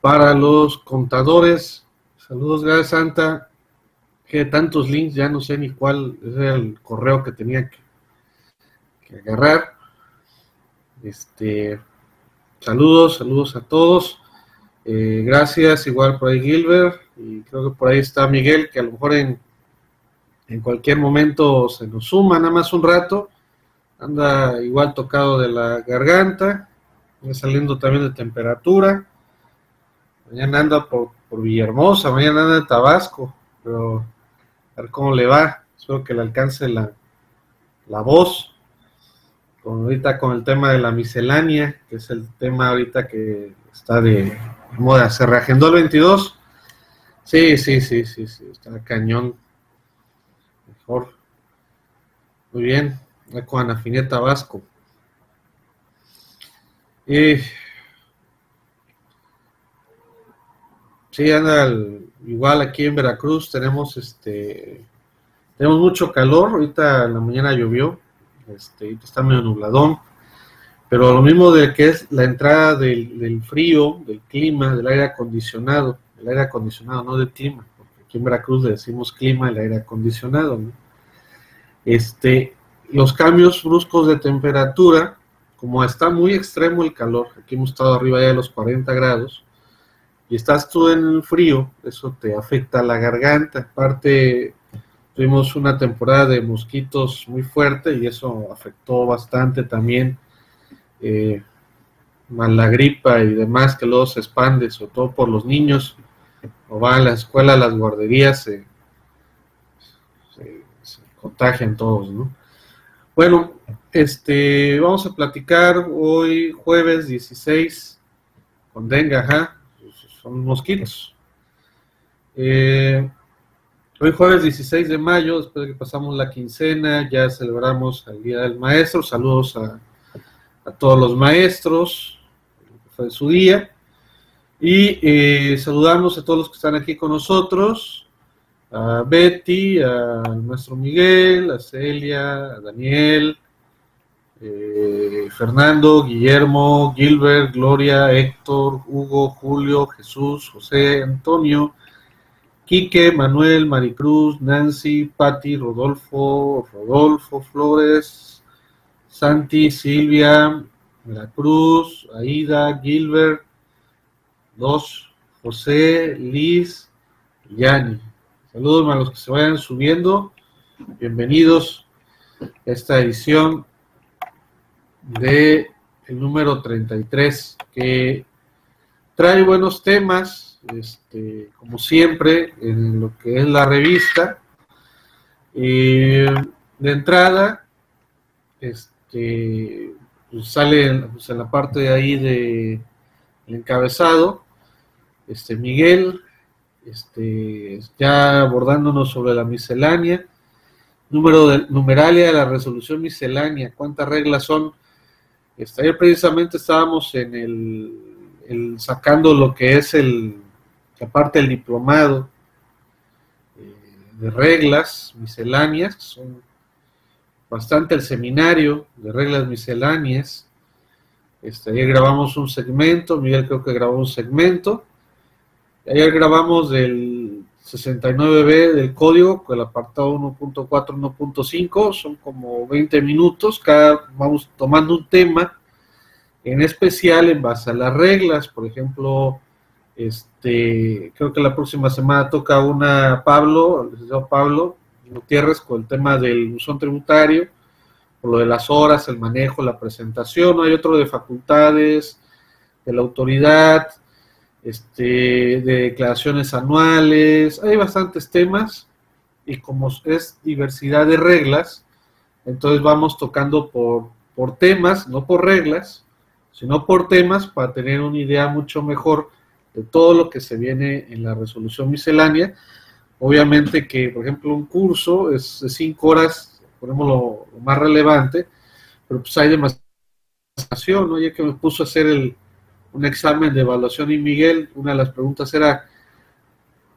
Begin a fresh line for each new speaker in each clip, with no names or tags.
para los contadores. Saludos, gracias Santa. Que tantos links, ya no sé ni cuál es el correo que tenía que, que agarrar. Este, saludos, saludos a todos. Eh, gracias, igual por ahí Gilbert, y creo que por ahí está Miguel, que a lo mejor en, en cualquier momento se nos suma, nada más un rato, anda igual tocado de la garganta, saliendo también de temperatura, mañana anda por, por Villahermosa, mañana anda en Tabasco, pero a ver cómo le va, espero que le alcance la, la voz, con, ahorita con el tema de la miscelánea, que es el tema ahorita que está de moda. Se reagendó el 22. Sí, sí, sí, sí, sí, está cañón. Mejor. Muy bien. Con Ana Fineta Sí, anda igual aquí en Veracruz tenemos este tenemos mucho calor, ahorita en la mañana llovió, este, está medio nubladón, pero lo mismo de que es la entrada del, frío, del clima, del aire acondicionado, el aire acondicionado, no del clima, porque aquí en Veracruz le decimos clima, el aire acondicionado, Este, los cambios bruscos de temperatura, como está muy extremo el calor, aquí hemos estado arriba ya de los 40 grados, y estás tú en el frío, eso te afecta la garganta, aparte tuvimos una temporada de mosquitos muy fuerte y eso afectó bastante también eh, la gripa y demás que luego se expande, sobre todo por los niños, o van a la escuela, a las guarderías, se, contagian todos, ¿no? Bueno, este, vamos a platicar hoy jueves 16 con dengue, ajá, son mosquitos. Eh, hoy jueves 16 de mayo, después de que pasamos la quincena, ya celebramos el Día del Maestro, saludos a a todos los maestros, fue su día, y eh, saludamos a todos los que están aquí con nosotros, a Betty, al maestro Miguel, a Celia, a Daniel, eh, Fernando, Guillermo, Gilbert, Gloria, Héctor, Hugo, Julio, Jesús, José, Antonio, Quique, Manuel, Maricruz, Nancy, Patti, Rodolfo, Rodolfo, Flores, Santi, Silvia, La Cruz, Aida, Gilbert, dos, José, Liz, Yani. Saludos a los que se vayan subiendo. Bienvenidos a esta edición de el número 33 que trae buenos temas, este, como siempre, en lo que es la revista. De entrada, este, pues, sale pues, en la parte de ahí de encabezado, este Miguel, este, ya abordándonos sobre la miscelánea, número de numeralia de la resolución miscelánea, cuántas reglas son. Este, ayer precisamente estábamos en el, sacando lo que es el, la parte del diplomado eh, de reglas misceláneas, son bastante el seminario de reglas misceláneas. Este, ayer grabamos un segmento, Miguel creo que grabó un segmento. Ayer grabamos del 69B del código, con el apartado 1.4, 1.5, son como 20 minutos, cada vamos tomando un tema en especial en base a las reglas, por ejemplo, este, creo que la próxima semana toca una Pablo, el licenciado Pablo, Gutiérrez con el tema del buzón tributario, por lo de las horas, el manejo, la presentación, hay otro de facultades, de la autoridad, este, de declaraciones anuales, hay bastantes temas y como es diversidad de reglas, entonces vamos tocando por, por temas, no por reglas, sino por temas para tener una idea mucho mejor de todo lo que se viene en la resolución miscelánea Obviamente que, por ejemplo, un curso es de cinco horas, ponemos lo, más relevante, pero pues hay demasiada ¿no? Ya que me puso a hacer el, un examen de evaluación y Miguel, una de las preguntas era,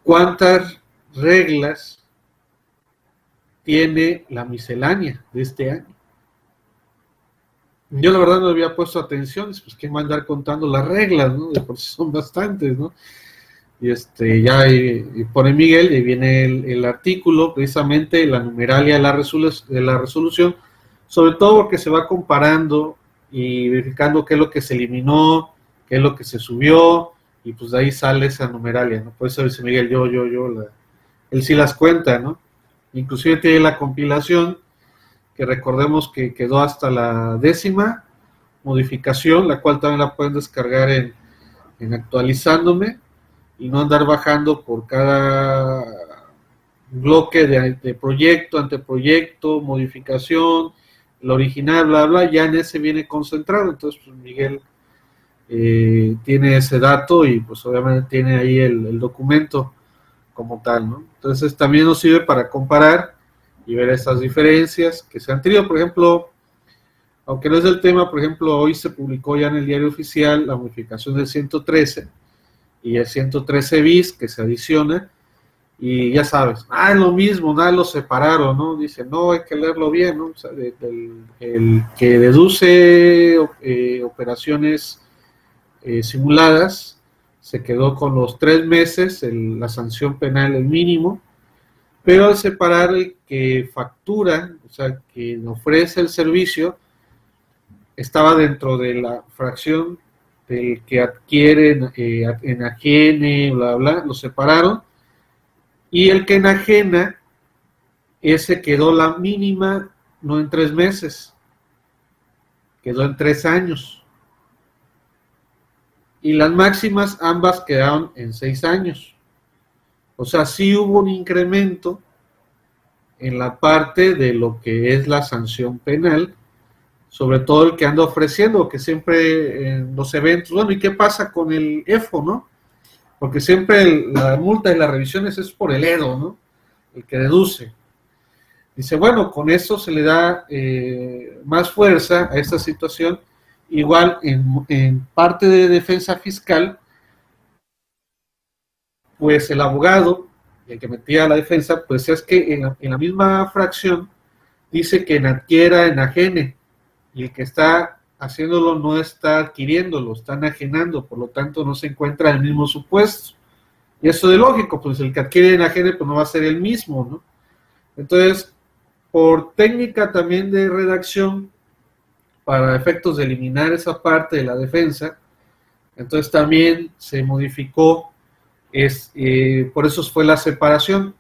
¿cuántas reglas tiene la miscelánea de este año? yo la verdad no había puesto atención, pues quién va a andar contando las reglas, ¿no? De por sí son bastantes, ¿no? Y este, ya pone Miguel y viene el, artículo, precisamente la numeralia de la, de la resolución, sobre todo porque se va comparando y verificando qué es lo que se eliminó, es lo que se subió, y pues de ahí sale esa numeralia, ¿no? Por eso dice Miguel, yo, yo, yo, la, él sí las cuenta, ¿no? Inclusive tiene la compilación que recordemos que quedó hasta la décima modificación, la cual también la pueden descargar en, actualizándome y no andar bajando por cada bloque de, proyecto, anteproyecto, modificación, el original, bla, bla, ya en ese viene concentrado. Entonces, pues, Miguel eh, tiene ese dato y pues obviamente tiene ahí el, documento como tal, ¿no? Entonces también nos sirve para comparar y ver estas diferencias que se han tenido. Por ejemplo, aunque no es el tema, por ejemplo, hoy se publicó ya en el diario oficial la modificación del 113 y el 113 bis que se adiciona. Y ya sabes, ah, es lo mismo, nada lo separaron, ¿no? Dice, no, hay que leerlo bien, ¿no? O sea, el, que deduce eh, operaciones eh, simuladas se quedó con los tres meses, la sanción penal el mínimo, pero al separar el que factura, o sea, que ofrece el servicio, estaba dentro de la fracción del que adquiere, eh, enajene, bla, bla, lo separaron, y el que enajena, ese quedó la mínima, no en tres meses, quedó en tres años. Y las máximas ambas quedaron en seis años. O sea, sí hubo un incremento en la parte de lo que es la sanción penal, sobre todo el que anda ofreciendo, que siempre en los eventos, bueno, ¿y qué pasa con el EFO, no? Porque siempre la multa y las revisiones es por el EDO, ¿no? El que deduce. Dice, bueno, con eso se le da eh, más fuerza a esta situación. Igual en, parte de defensa fiscal, pues el abogado, el que metía la defensa, pues es que en la, misma fracción dice que en adquiera, enajene, y el que está haciéndolo no está adquiriéndolo, está enajenando, por lo tanto no se encuentra en el mismo supuesto. Y eso de lógico, pues el que adquiere enajene pues no va a ser el mismo, ¿no? Entonces, por técnica también de redacción, para efectos de eliminar esa parte de la defensa, entonces también se modificó es, eh, por eso fue la separación.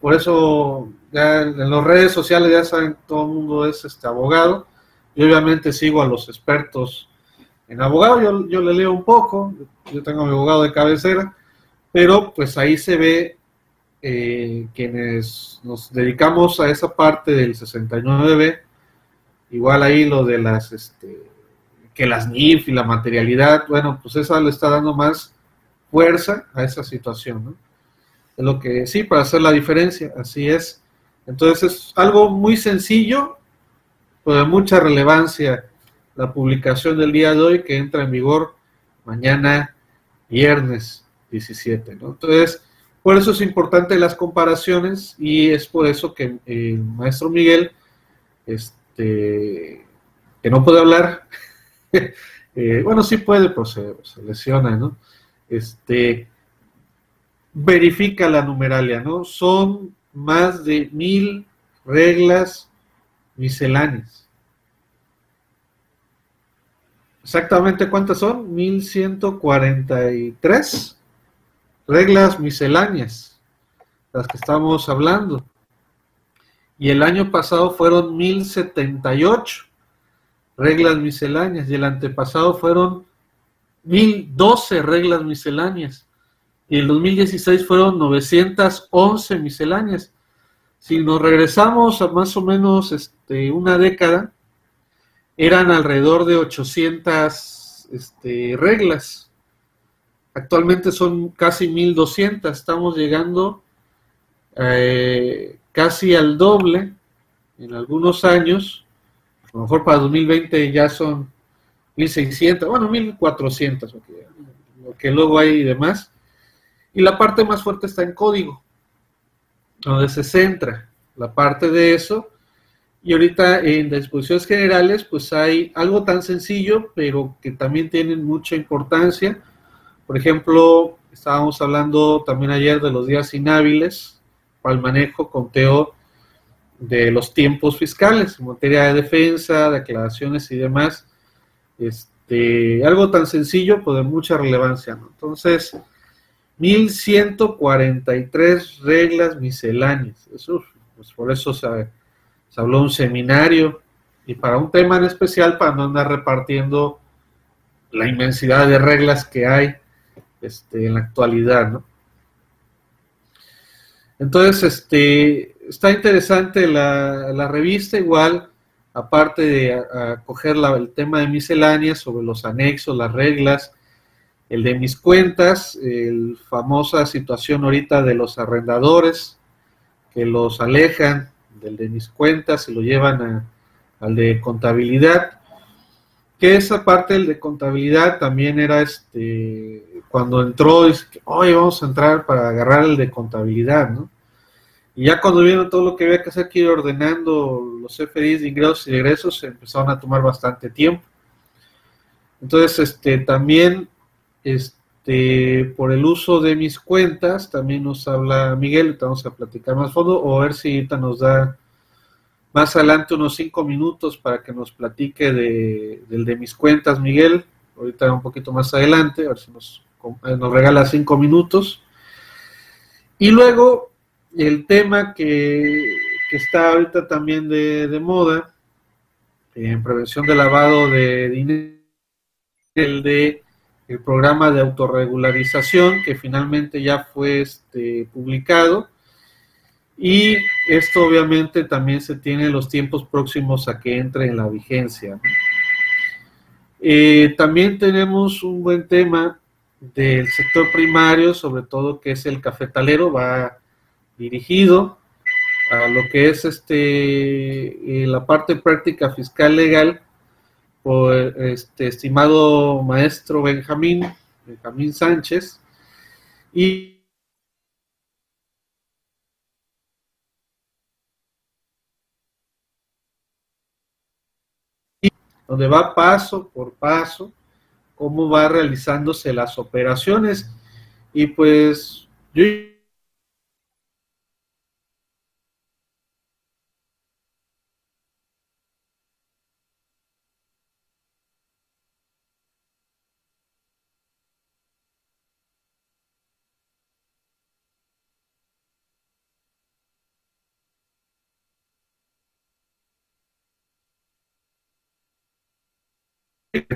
Por eso ya en las redes sociales ya saben, todo el mundo es este abogado. Yo obviamente sigo a los expertos en abogado, yo, yo le leo un poco, yo tengo mi abogado de cabecera, pero pues ahí se ve eh, quienes nos dedicamos a esa parte del 69B, igual ahí lo de las, este, que las NIF y la materialidad, bueno, pues esa le está dando más fuerza a esa situación, ¿no? Es lo que sí, para hacer la diferencia, así es. Entonces es algo muy sencillo, pero de mucha relevancia la publicación del día de hoy que entra en vigor mañana viernes 17, ¿no? Entonces, por eso es importante las comparaciones y es por eso que el maestro Miguel, este, que no puede hablar, eh, bueno, sí puede, pero se, se lesiona, ¿no? este, verifica la numeralia, ¿no? Son más de mil reglas misceláneas. Exactamente cuántas son? 1143 reglas misceláneas, las que estamos hablando. Y el año pasado fueron 1078 reglas misceláneas y el antepasado fueron 1012 reglas misceláneas. Y en 2016 fueron 911 misceláneas. Si nos regresamos a más o menos este, una década, eran alrededor de 800 este, reglas. Actualmente son casi 1200. Estamos llegando eh, casi al doble en algunos años. A lo mejor para 2020 ya son 1600, bueno, 1400, lo que luego hay y demás. Y la parte más fuerte está en código, donde se centra la parte de eso. Y ahorita en disposiciones generales, pues hay algo tan sencillo, pero que también tienen mucha importancia. Por ejemplo, estábamos hablando también ayer de los días inhábiles el manejo, conteo de los tiempos fiscales en materia de defensa, declaraciones y demás. Este, algo tan sencillo, pues de mucha relevancia. ¿no? Entonces, 1143 reglas misceláneas. Eso, pues por eso se se habló un seminario y para un tema en especial, para no andar repartiendo la inmensidad de reglas que hay este, en la actualidad, ¿no? Entonces, este, está interesante la, revista, igual, aparte de acoger el tema de miscelánea sobre los anexos, las reglas, el de mis cuentas, el famosa situación ahorita de los arrendadores que los alejan del de mis cuentas, se lo llevan al de contabilidad, que esa parte del de contabilidad también era este, cuando entró, dice, oye, vamos a entrar para agarrar el de contabilidad, ¿no? Y ya cuando vieron todo lo que había que hacer, que ir ordenando los FDIs de ingresos y egresos, se empezaron a tomar bastante tiempo. Entonces, este, también, este, por el uso de mis cuentas, también nos habla Miguel, vamos a platicar más fondo, o a ver si ahorita nos da más adelante unos cinco minutos para que nos platique de, del de mis cuentas, Miguel, ahorita un poquito más adelante, a ver si nos, nos regala cinco minutos. Y luego, el tema que, está ahorita también de, moda, en prevención de lavado de dinero, el de el programa de autorregularización que finalmente ya fue este, publicado y esto obviamente también se tiene los tiempos próximos a que entre en la vigencia. Eh, también tenemos un buen tema del sector primario, sobre todo que es el cafetalero, va dirigido a lo que es este eh, la parte práctica fiscal legal por este estimado maestro Benjamín, Benjamín Sánchez, y donde va paso por paso cómo va realizándose las operaciones. Y pues yo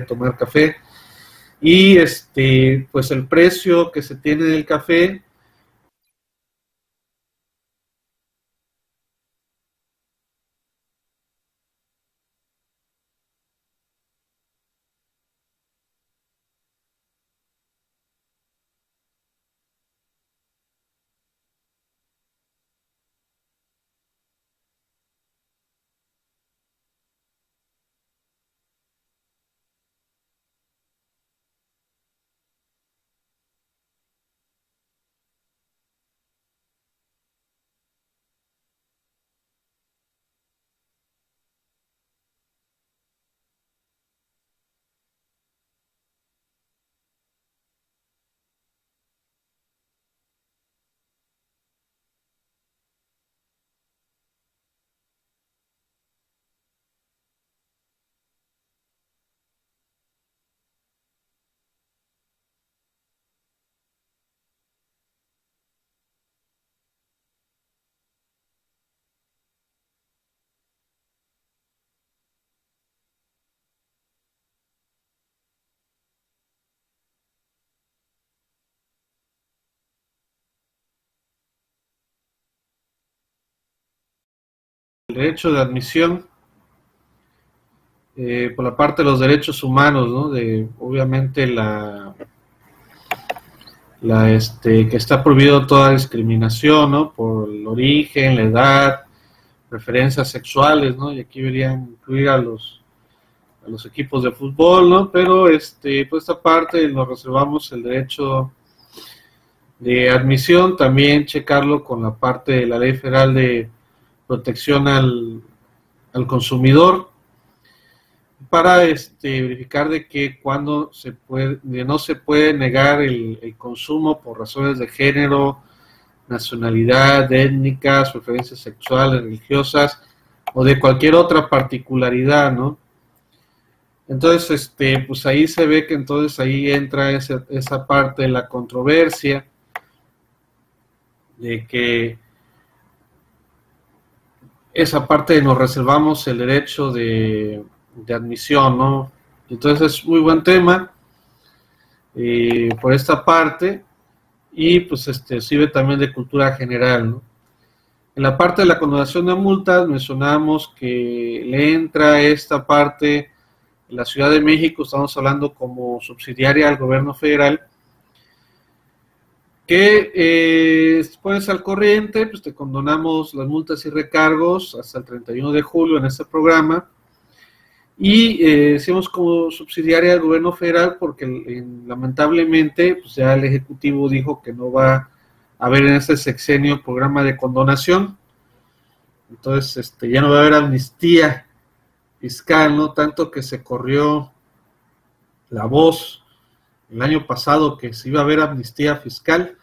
tomar café. Y este, pues el precio que se tiene del café derecho de admisión eh, por la parte de los derechos humanos, ¿no? De obviamente la, la este, que está prohibido toda discriminación, ¿no? Por el origen, la edad, preferencias sexuales, ¿no? Y aquí deberían incluir a los a los equipos de fútbol, ¿no? Pero este, por esta parte nos reservamos el derecho de admisión, también checarlo con la parte de la ley federal de protección al, al consumidor para este, verificar de que cuando se puede, no se puede negar el, consumo por razones de género, nacionalidad, étnicas, preferencias sexuales, religiosas o de cualquier otra particularidad, ¿no? Entonces, este, pues ahí se ve que entonces ahí entra esa, esa parte de la controversia de que esa parte nos reservamos el derecho de, admisión, ¿no? Entonces es muy buen tema eh, por esta parte y pues este sirve también de cultura general, ¿no? En la parte de la condonación de multas mencionamos que le entra esta parte en la Ciudad de México, estamos hablando como subsidiaria al gobierno federal, que eh, pones al corriente, pues te condonamos las multas y recargos hasta el 31 de julio en este programa. Y eh, como subsidiaria del gobierno federal porque lamentablemente pues ya el Ejecutivo dijo que no va a haber en este sexenio programa de condonación. Entonces este, ya no va a haber amnistía fiscal, ¿no? Tanto que se corrió la voz el año pasado que se iba a haber amnistía fiscal,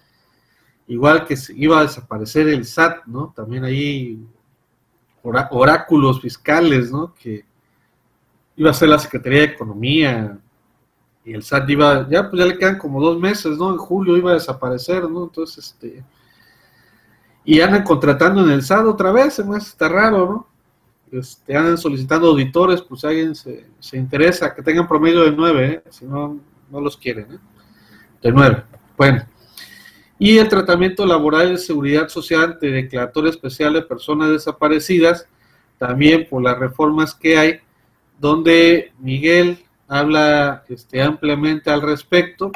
igual que se iba a desaparecer el SAT, ¿no? También ahí oráculos fiscales, ¿no? Que iba a ser la Secretaría de Economía y el SAT iba, ya pues ya le quedan como dos meses, ¿no? En julio iba a desaparecer, ¿no? Entonces, este, y andan contratando en el SAT otra vez, además está raro, ¿no? Este, andan solicitando auditores, pues si alguien se, se interesa, que tengan promedio de nueve, ¿eh? si no, no los quieren, ¿eh? De nuevo. Bueno. Y el tratamiento laboral de seguridad social ante declaratoria especial de personas desaparecidas, también por las reformas que hay, donde Miguel habla este, ampliamente al respecto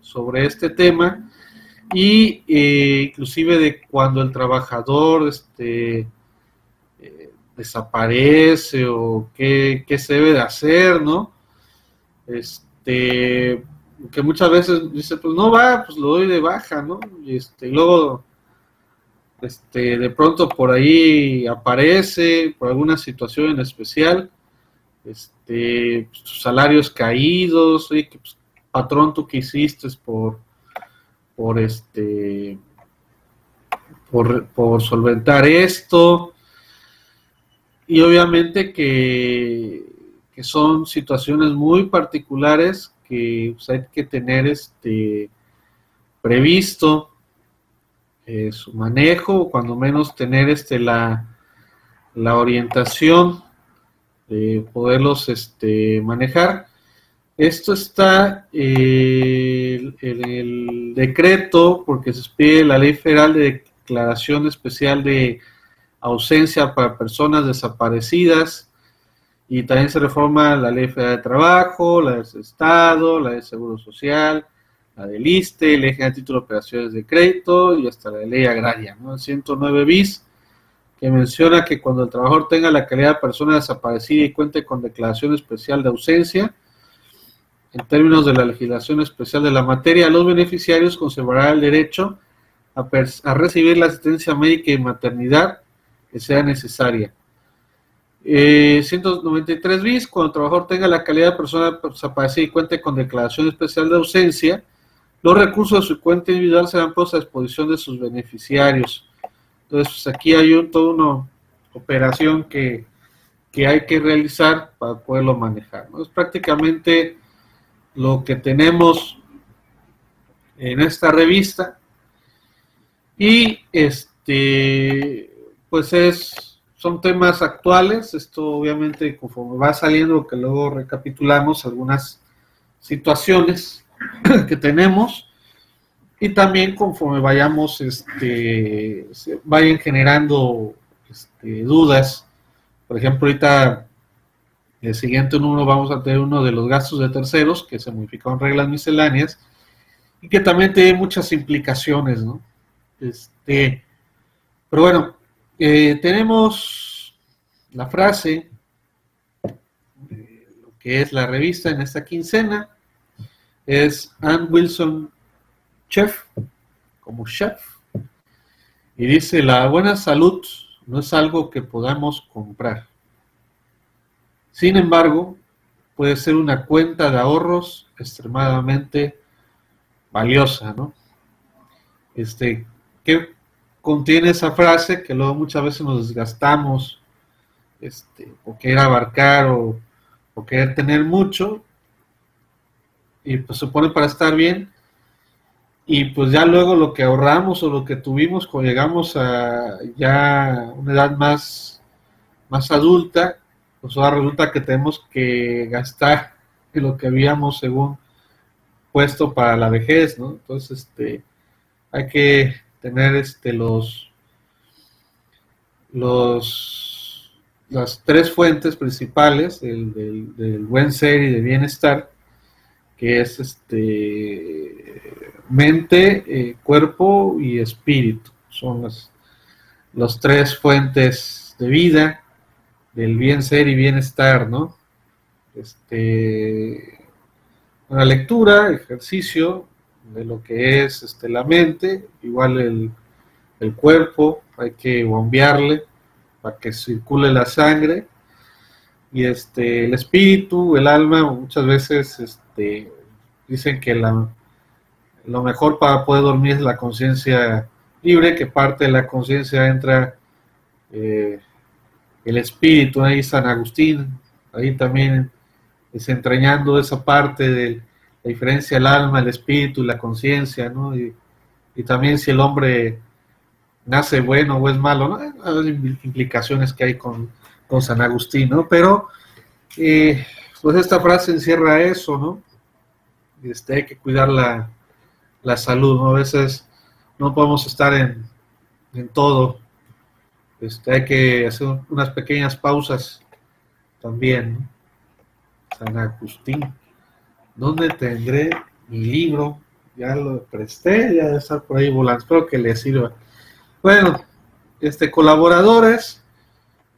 sobre este tema y eh, inclusive de cuando el trabajador este, eh, desaparece o qué, qué, se debe de hacer, ¿no? Este, este, que muchas veces dice, pues no va, pues lo doy de baja, ¿no? Y este, luego, este, de pronto por ahí aparece, por alguna situación en especial, este, pues, tus salarios caídos, oye, que, pues, patrón, tú que hiciste por, por este, por, por solventar esto, y obviamente que que son situaciones muy particulares que pues, hay que tener este previsto eh, su manejo, cuando menos tener este la, la orientación de poderlos este, manejar. Esto está eh, en el decreto, porque se expide la Ley Federal de Declaración Especial de Ausencia para Personas Desaparecidas y también se reforma la Ley Federal de Trabajo, la del Estado, la del Seguro Social, la del ISTE, Ley General de Título de Operaciones de Crédito y hasta la Ley Agraria, ¿no? El 109 bis, que menciona que cuando el trabajador tenga la calidad de persona desaparecida y cuente con declaración especial de ausencia, en términos de la legislación especial de la materia, los beneficiarios conservarán el derecho a recibir la asistencia médica y maternidad que sea necesaria 193 eh, bis, cuando el trabajador tenga la calidad de persona desaparecida y cuente con declaración especial de ausencia, los recursos de su cuenta individual serán puestos a disposición de sus beneficiarios. Entonces, pues, aquí hay toda una operación que, hay que realizar para poderlo manejar. Es prácticamente lo que tenemos en esta revista. Y este, pues es son temas actuales, esto obviamente conforme va saliendo, que luego recapitulamos algunas situaciones que tenemos y también conforme vayamos, este, vayan generando este, dudas. Por ejemplo, ahorita el siguiente número vamos a tener uno de los gastos de terceros que se modificaron reglas misceláneas y que también tiene muchas implicaciones, ¿no? Este, pero bueno, eh, tenemos la frase lo que es la revista en esta quincena. Es Ann Wilson Chef, como chef. Y dice, la buena salud no es algo que podamos comprar, Sin embargo, puede ser una cuenta de ahorros extremadamente valiosa, ¿no? Este, ¿qué contiene esa frase que luego muchas veces nos desgastamos este, o querer abarcar o, o querer tener mucho y pues se pone para estar bien y pues ya luego lo que ahorramos o lo que tuvimos cuando llegamos a ya una edad más, más adulta, pues ahora resulta que tenemos que gastar lo que habíamos según puesto para la vejez, ¿no? Entonces, este, hay que tener este los los las tres fuentes principales del, del, del buen ser y de bienestar que es este mente, eh, cuerpo y espíritu. Son las, los tres fuentes de vida, del bien ser y bienestar, ¿no? Este, una lectura, ejercicio de lo que es este, la mente, igual el, el cuerpo, hay que bombearle para que circule la sangre. Y este el espíritu, el alma, muchas veces este, dicen que la, lo mejor para poder dormir es la conciencia libre, que parte de la conciencia entra eh, el espíritu, ahí San Agustín, ahí también desentrañando esa parte de la diferencia del alma, el espíritu y la conciencia, ¿no? Y, también si el hombre nace bueno o es malo, ¿no? Hay implicaciones que hay con, con San Agustín, ¿no? Pero, eh, pues esta frase encierra eso, ¿no? Este, hay que cuidar la, la salud, ¿no? A veces no podemos estar en, en todo. Este, hay que hacer unas pequeñas pausas también. San Agustín. ¿Dónde tendré mi libro? Ya lo presté, ya debe estar por ahí volando. Espero que le sirva. Bueno, este, colaboradores,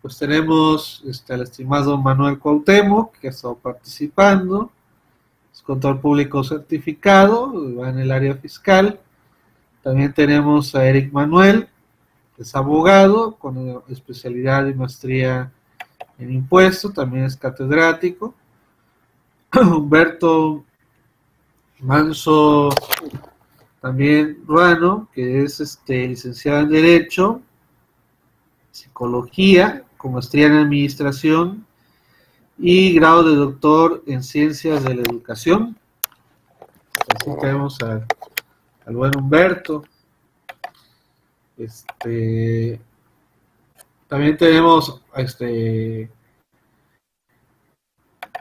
pues tenemos este, al estimado Manuel Cuauhtémoc, que ha estado participando contador público certificado, va en el área fiscal. También tenemos a Eric Manuel, que es abogado con especialidad y maestría en impuestos, también es catedrático. Humberto Manso, también Ruano, que es este, licenciado en Derecho, Psicología, con maestría en Administración y grado de doctor en Ciencias de la Educación. Así tenemos al, buen Humberto. Este, también tenemos este,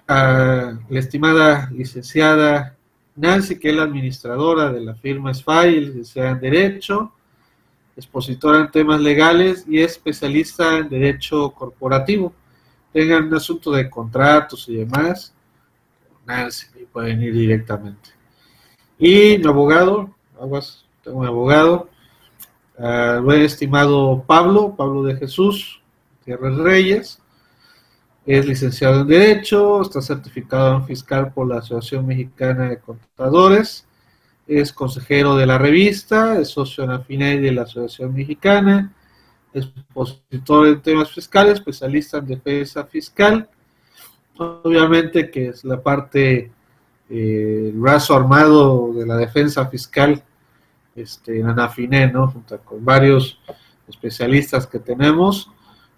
a la estimada licenciada Nancy, que es la administradora de la firma SFAI, licenciada en Derecho, expositora en temas legales y especialista en Derecho Corporativo tengan un asunto de contratos y demás, Nancy, pueden ir directamente. Y mi abogado, aguas, tengo un abogado, uh, buen estimado Pablo, Pablo de Jesús, Tierras Reyes, es licenciado en Derecho, está certificado en fiscal por la Asociación Mexicana de Contadores, es consejero de la revista, es socio en la FINEI de la Asociación Mexicana, expositor en temas fiscales, especialista en defensa fiscal. Obviamente que es la parte, eh, el brazo armado de la defensa fiscal este, en Anafine, ¿no? Junto con varios especialistas que tenemos.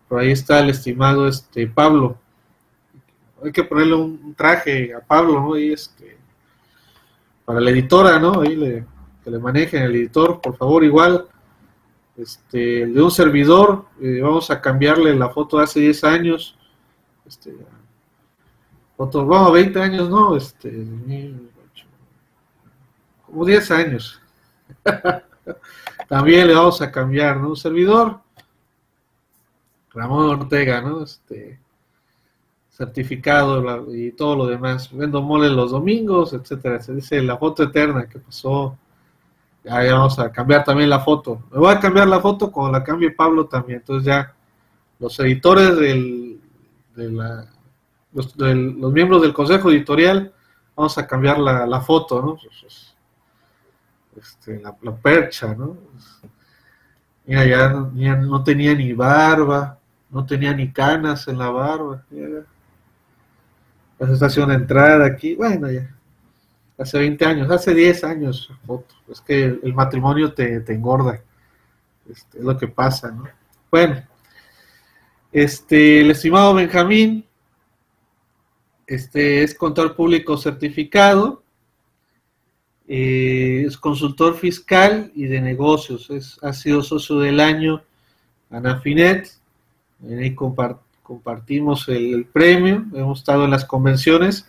Por ahí está el estimado este Pablo. Hay que ponerle un traje a Pablo, ¿no? Y este, para la editora, ¿no? Ahí le, que le manejen el editor, por favor, igual este, de un servidor, eh, vamos a cambiarle la foto de hace 10 años, este, foto, vamos, 20 años, no, este, como 10 años. También le vamos a cambiar, ¿no? Un servidor, Ramón Ortega, ¿no? Este, certificado y todo lo demás. Vendo mole los domingos, etcétera. Se dice la foto eterna que pasó ya, vamos a cambiar también la foto. Me voy a cambiar la foto cuando la cambie Pablo también. Entonces ya los editores del, de la, los, los, miembros del consejo editorial, vamos a cambiar la, la foto, ¿no? Pues, pues, este, la, percha, ¿no? Mira, ya, ya, no tenía ni barba, no tenía ni canas en la barba. La estación de entrada aquí, bueno, ya. Hace 20 años, hace 10 años, foto. Es que el, matrimonio te, engorda. Este, es lo que pasa, ¿no? Bueno, este, el estimado Benjamín, este es contador público certificado, eh, es consultor fiscal y de negocios, es, ha sido socio del año Anafinet, ahí compartimos el, premio, hemos estado en las convenciones,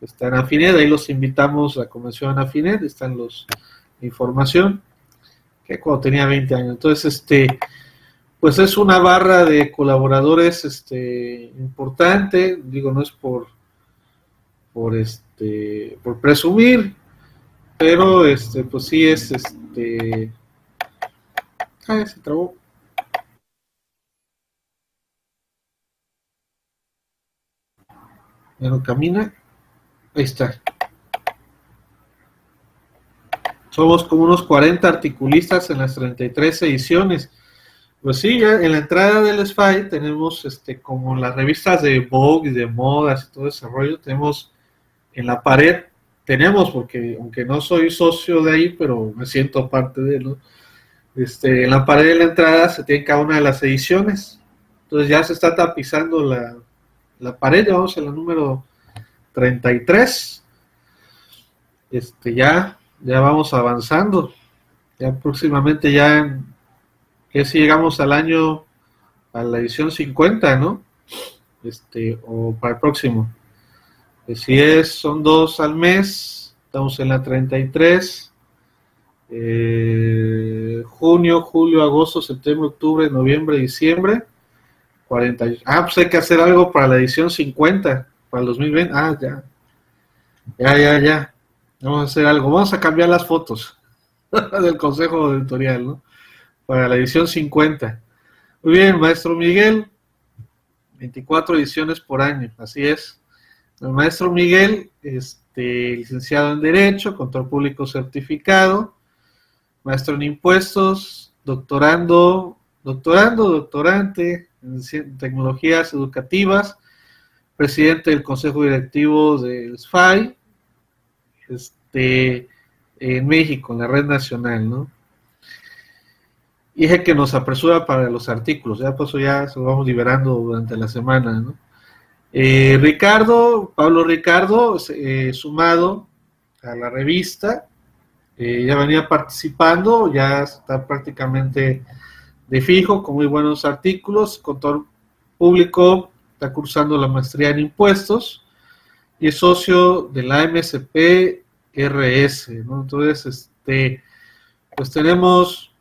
está Anafinet, ahí los invitamos a la convención Anafinet, están los información, que cuando tenía 20 años, entonces este pues es una barra de colaboradores este importante, digo, no es por por este por presumir, pero este pues sí es este ah, se trabó. No camina. Ahí está. Somos como unos 40 articulistas en las 33 ediciones. Pues sí, ya en la entrada del SFI tenemos este como las revistas de Vogue y de modas y todo ese rollo, tenemos en la pared tenemos, porque aunque no soy socio de ahí, pero me siento parte de él, este, en la pared de la entrada se tiene cada una de las ediciones. Entonces ya se está tapizando la, la pared, vamos a la número 33. Este, ya, ya vamos avanzando. Ya próximamente ya, que si llegamos al año, a la edición 50, ¿no? Este, o para el próximo. Si es, son dos al mes, estamos en la 33. Eh, junio, julio, agosto, septiembre, octubre, noviembre, diciembre. 40. Ah, pues hay que hacer algo para la edición 50, para el 2020. Ah, ya. Ya, ya, ya. Vamos a hacer algo. Vamos a cambiar las fotos del consejo editorial, ¿no? Para la edición 50. Muy bien, maestro Miguel. 24 ediciones por año, así es. Maestro Miguel, este, licenciado en Derecho, Control Público Certificado, maestro en Impuestos, doctorando, doctorando, doctorante Tecnologías Educativas, presidente del Consejo Directivo del SFAI, este, en México, en la red nacional, ¿no? Y es que nos apresura para los artículos, ya pues ya se lo vamos liberando durante la semana, ¿no? Eh, Ricardo, Pablo Ricardo, eh, sumado a la revista, eh, ya venía participando, ya está prácticamente de fijo, con muy buenos artículos, contador público, está cursando la maestría en impuestos y es socio de la MSP RS, Entonces, este, pues tenemos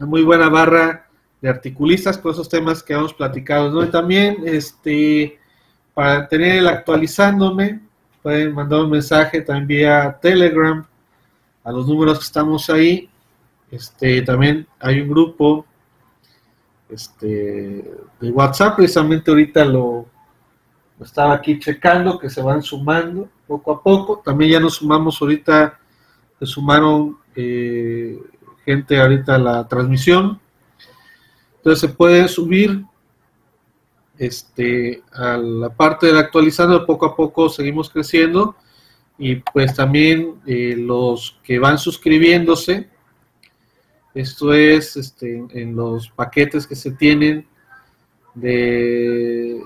una muy buena barra de articulistas con esos temas que hemos platicado, ¿no? Y también, este, para tener el actualizándome, pueden mandar un mensaje también vía Telegram a los números que estamos ahí. Este, también hay un grupo este, de WhatsApp, precisamente ahorita lo, estaba aquí checando, que se van sumando poco a poco. También ya nos sumamos ahorita, se sumaron eh, gente ahorita a la transmisión. Entonces se puede subir este, a la parte del actualizando, poco a poco seguimos creciendo y pues también eh, los que van suscribiéndose, esto es este, en los paquetes que se tienen de,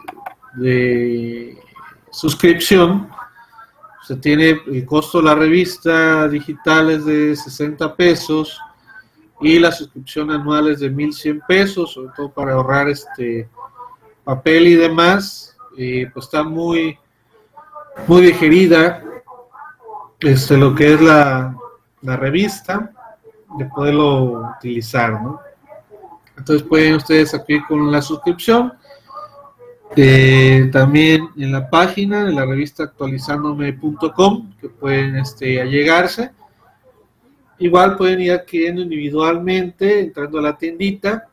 suscripción, se tiene el costo de la revista digital es de 60 pesos, y la suscripción anual es de 1.100 pesos, sobre todo para ahorrar este papel y demás. Y pues está muy, muy digerida este, lo que es la, la revista, de poderlo utilizar. Entonces pueden ustedes aquí con la suscripción. Eh, también en la página de la revista actualizándome.com que pueden este, allegarse Igual pueden ir adquiriendo individualmente, entrando a la tiendita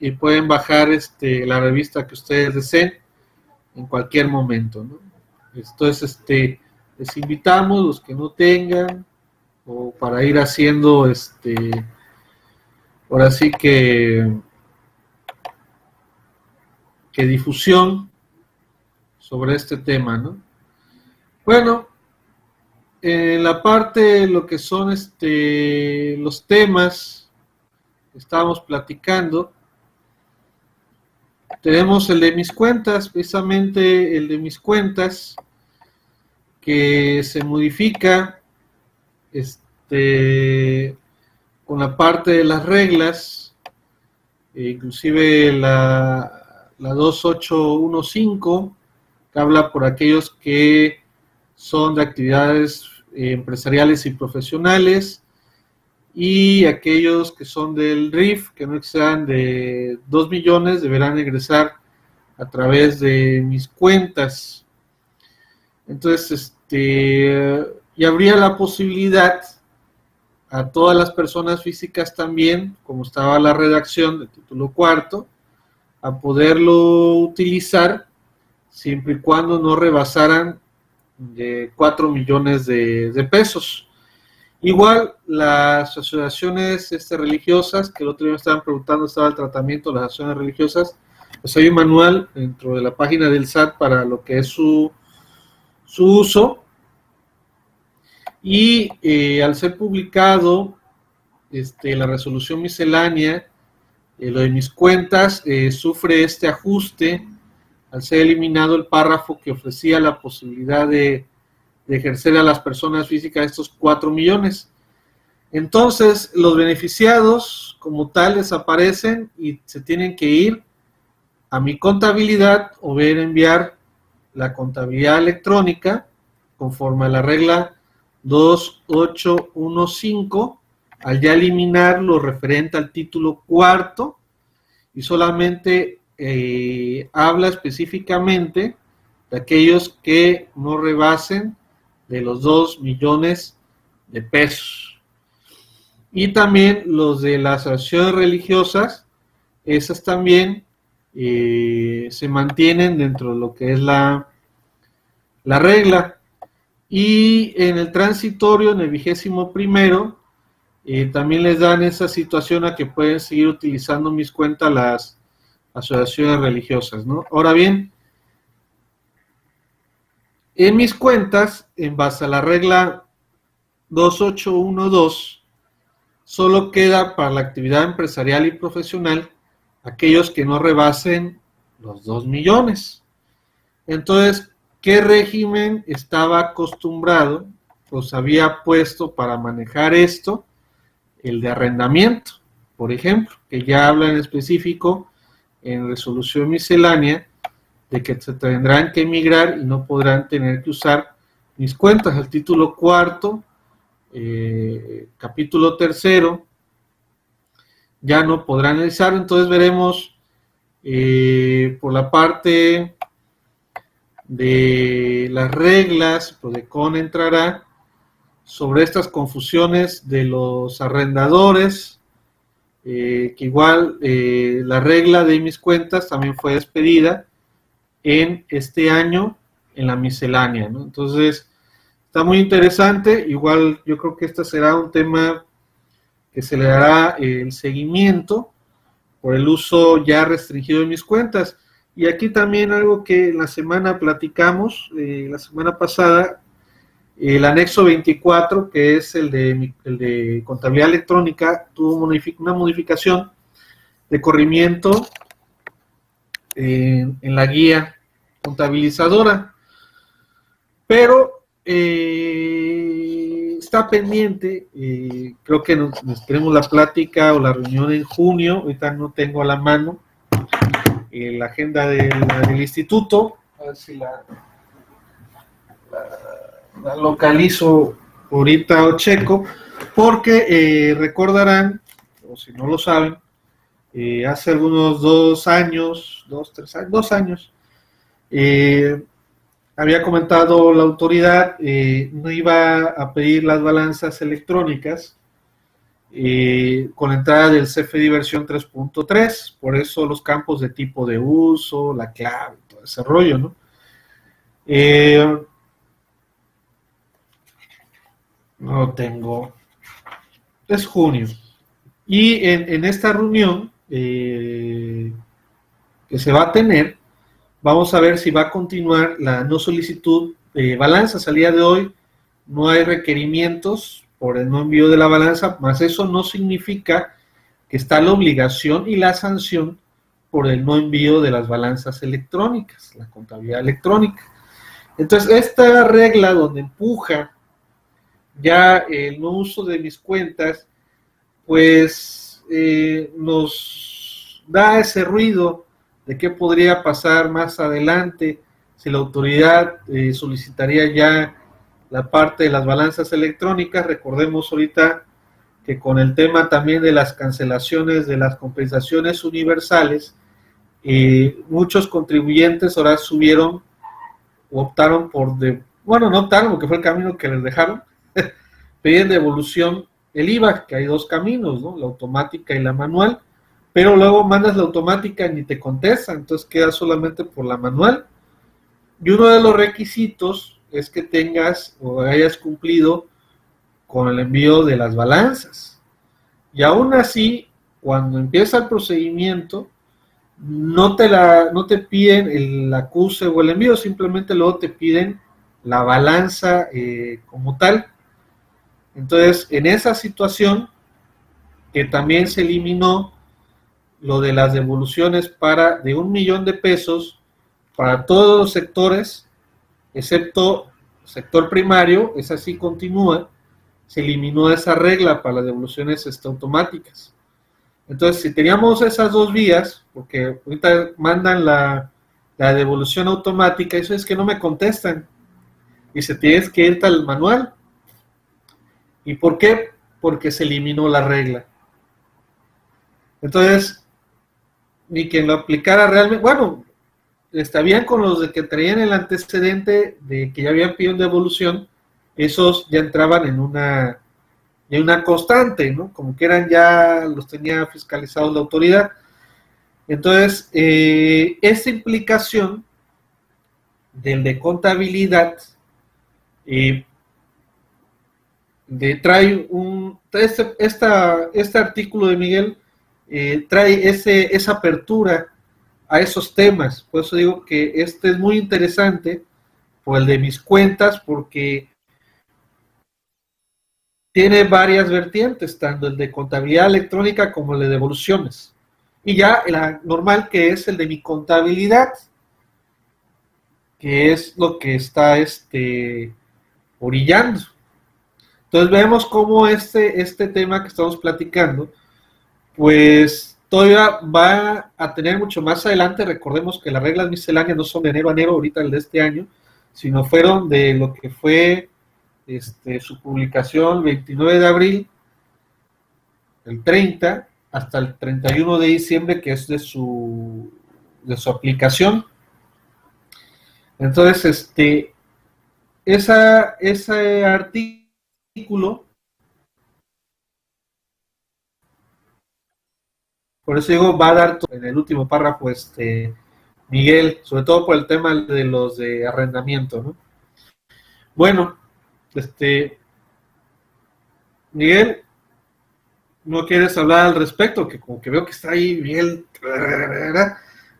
y pueden bajar este, la revista que ustedes deseen en cualquier momento. Entonces, este, les invitamos, los que no tengan, o para ir haciendo, este, ahora sí que, que difusión sobre este tema, ¿no? Bueno, en la parte lo que son este, los temas que estábamos platicando, tenemos el de mis cuentas, precisamente el de mis cuentas, que se modifica este, con la parte de las reglas, e inclusive la, la 2815, que habla por aquellos que son de actividades eh, empresariales y profesionales, y aquellos que son del RIF, que no excedan de 2 millones, deberán ingresar a través de mis cuentas. Entonces, este, y habría la posibilidad a todas las personas físicas también, como estaba la redacción del título cuarto, a poderlo utilizar siempre y cuando no rebasaran de 4 millones de pesos. Igual las asociaciones este, religiosas, que el otro día me estaban preguntando, estaba el tratamiento de las asociaciones religiosas, pues hay un manual dentro de la página del SAT para lo que es su, su uso. Y eh, al ser publicado este, la resolución miscelánea, eh, lo de mis cuentas eh, sufre este ajuste al ser eliminado el párrafo que ofrecía la posibilidad de de ejercer a las personas físicas estos 4 millones. Entonces, los beneficiados como tal desaparecen y se tienen que ir a mi contabilidad o ver enviar la contabilidad electrónica conforme a la regla 2815 al ya eliminar lo referente al título cuarto y solamente eh, habla específicamente de aquellos que no rebasen de los 2 millones de pesos. Y también los de las asociaciones religiosas, esas también eh, se mantienen dentro de lo que es la, la regla. Y en el transitorio, en el vigésimo primero, eh, también les dan esa situación a que pueden seguir utilizando mis cuentas las asociaciones religiosas, ¿no? Ahora bien, en mis cuentas, en base a la regla 2812, solo queda para la actividad empresarial y profesional aquellos que no rebasen los 2 millones. Entonces, ¿qué régimen estaba acostumbrado? Pues había puesto para manejar esto el de arrendamiento, por ejemplo, que ya habla en específico en resolución miscelánea de que se tendrán que emigrar y no podrán tener que usar mis cuentas. El título cuarto, eh, capítulo tercero, ya no podrán analizar. Entonces veremos eh, por la parte de las reglas, Prodecon entrará sobre estas confusiones de los arrendadores, eh, que igual la regla de mis cuentas también fue despedida en este año en la miscelánea. Entonces, está muy interesante, igual yo creo que este será un tema que se le dará el seguimiento por el uso ya restringido de mis cuentas. Y aquí también algo que la semana platicamos, eh, la semana pasada, el anexo 24, que es el de, el de contabilidad electrónica, tuvo una modificación de corrimiento en, la guía contabilizadora. Pero eh, está pendiente, eh, creo que nos, tenemos la plática o la reunión en junio, ahorita no tengo a la mano eh, la agenda del, instituto, a ver si la, la, localizo ahorita o checo, porque recordarán, o si no lo saben, hace algunos dos años, dos, tres años, dos años, eh, había comentado la autoridad, eh, no iba a pedir las balanzas electrónicas eh, con la entrada del CFDI versión 3.3, por eso los campos de tipo de uso, la clave, todo ese rollo, ¿no? no tengo. Es junio. Y en, en esta reunión que se va a tener, Vamos a ver si va a continuar la no solicitud de balanzas. Al día de hoy no hay requerimientos por el no envío de la balanza, más eso no significa que está la obligación y la sanción por el no envío de las balanzas electrónicas, la contabilidad electrónica. Entonces, esta regla donde empuja ya el no uso de mis cuentas, pues eh, nos da ese ruido de qué podría pasar más adelante si la autoridad eh, solicitaría ya la parte de las balanzas electrónicas. Recordemos ahorita que con el tema también de las cancelaciones de las compensaciones universales, eh, muchos contribuyentes ahora subieron o optaron por, de, bueno, no optaron porque fue el camino que les dejaron, piden devolución el IVA, que hay dos caminos, ¿no? La automática y la manual, pero luego mandas la automática y ni te contesta, entonces queda solamente por la manual. Y uno de los requisitos es que tengas o hayas cumplido con el envío de las balanzas. Y aún así, cuando empieza el procedimiento, no te, la, no te piden el acuse o el envío, simplemente luego te piden la balanza eh, como tal. Entonces, en esa situación, que también se eliminó lo de las devoluciones para de un millón de pesos para todos los sectores, excepto sector primario, esa sí continúa, se eliminó esa regla para las devoluciones este, automáticas. Entonces, si teníamos esas dos vías, porque ahorita mandan la, la devolución automática, eso es que no me contestan. Y se tienes que ir al manual. ¿Y por qué? Porque se eliminó la regla. Entonces, ni quien lo aplicara realmente, bueno, está bien con los de que traían el antecedente de que ya habían pedido devolución, esos ya entraban en una, en una constante, ¿no? Como que eran ya, los tenía fiscalizados la autoridad. Entonces, eh, esta implicación del de contabilidad eh, de, trae un, este, esta, este artículo de Miguel eh, trae ese, esa apertura a esos temas. Por eso digo que este es muy interesante, por el de mis cuentas, porque tiene varias vertientes, tanto el de contabilidad electrónica como el de devoluciones. Y ya la normal que es el de mi contabilidad, que es lo que está este, orillando. Entonces vemos cómo este, este tema que estamos platicando, pues todavía va a tener mucho más adelante. Recordemos que las reglas misceláneas no son de enero a enero, ahorita el de este año, sino fueron de lo que fue este, su publicación el 29 de abril, el 30, hasta el 31 de diciembre, que es de su, de su aplicación. Entonces, este, esa, ese artículo Por eso digo, va a dar en el último párrafo, este, Miguel, sobre todo por el tema de los de arrendamiento, ¿no? Bueno, este, Miguel, ¿no quieres hablar al respecto? Que como que veo que está ahí Miguel,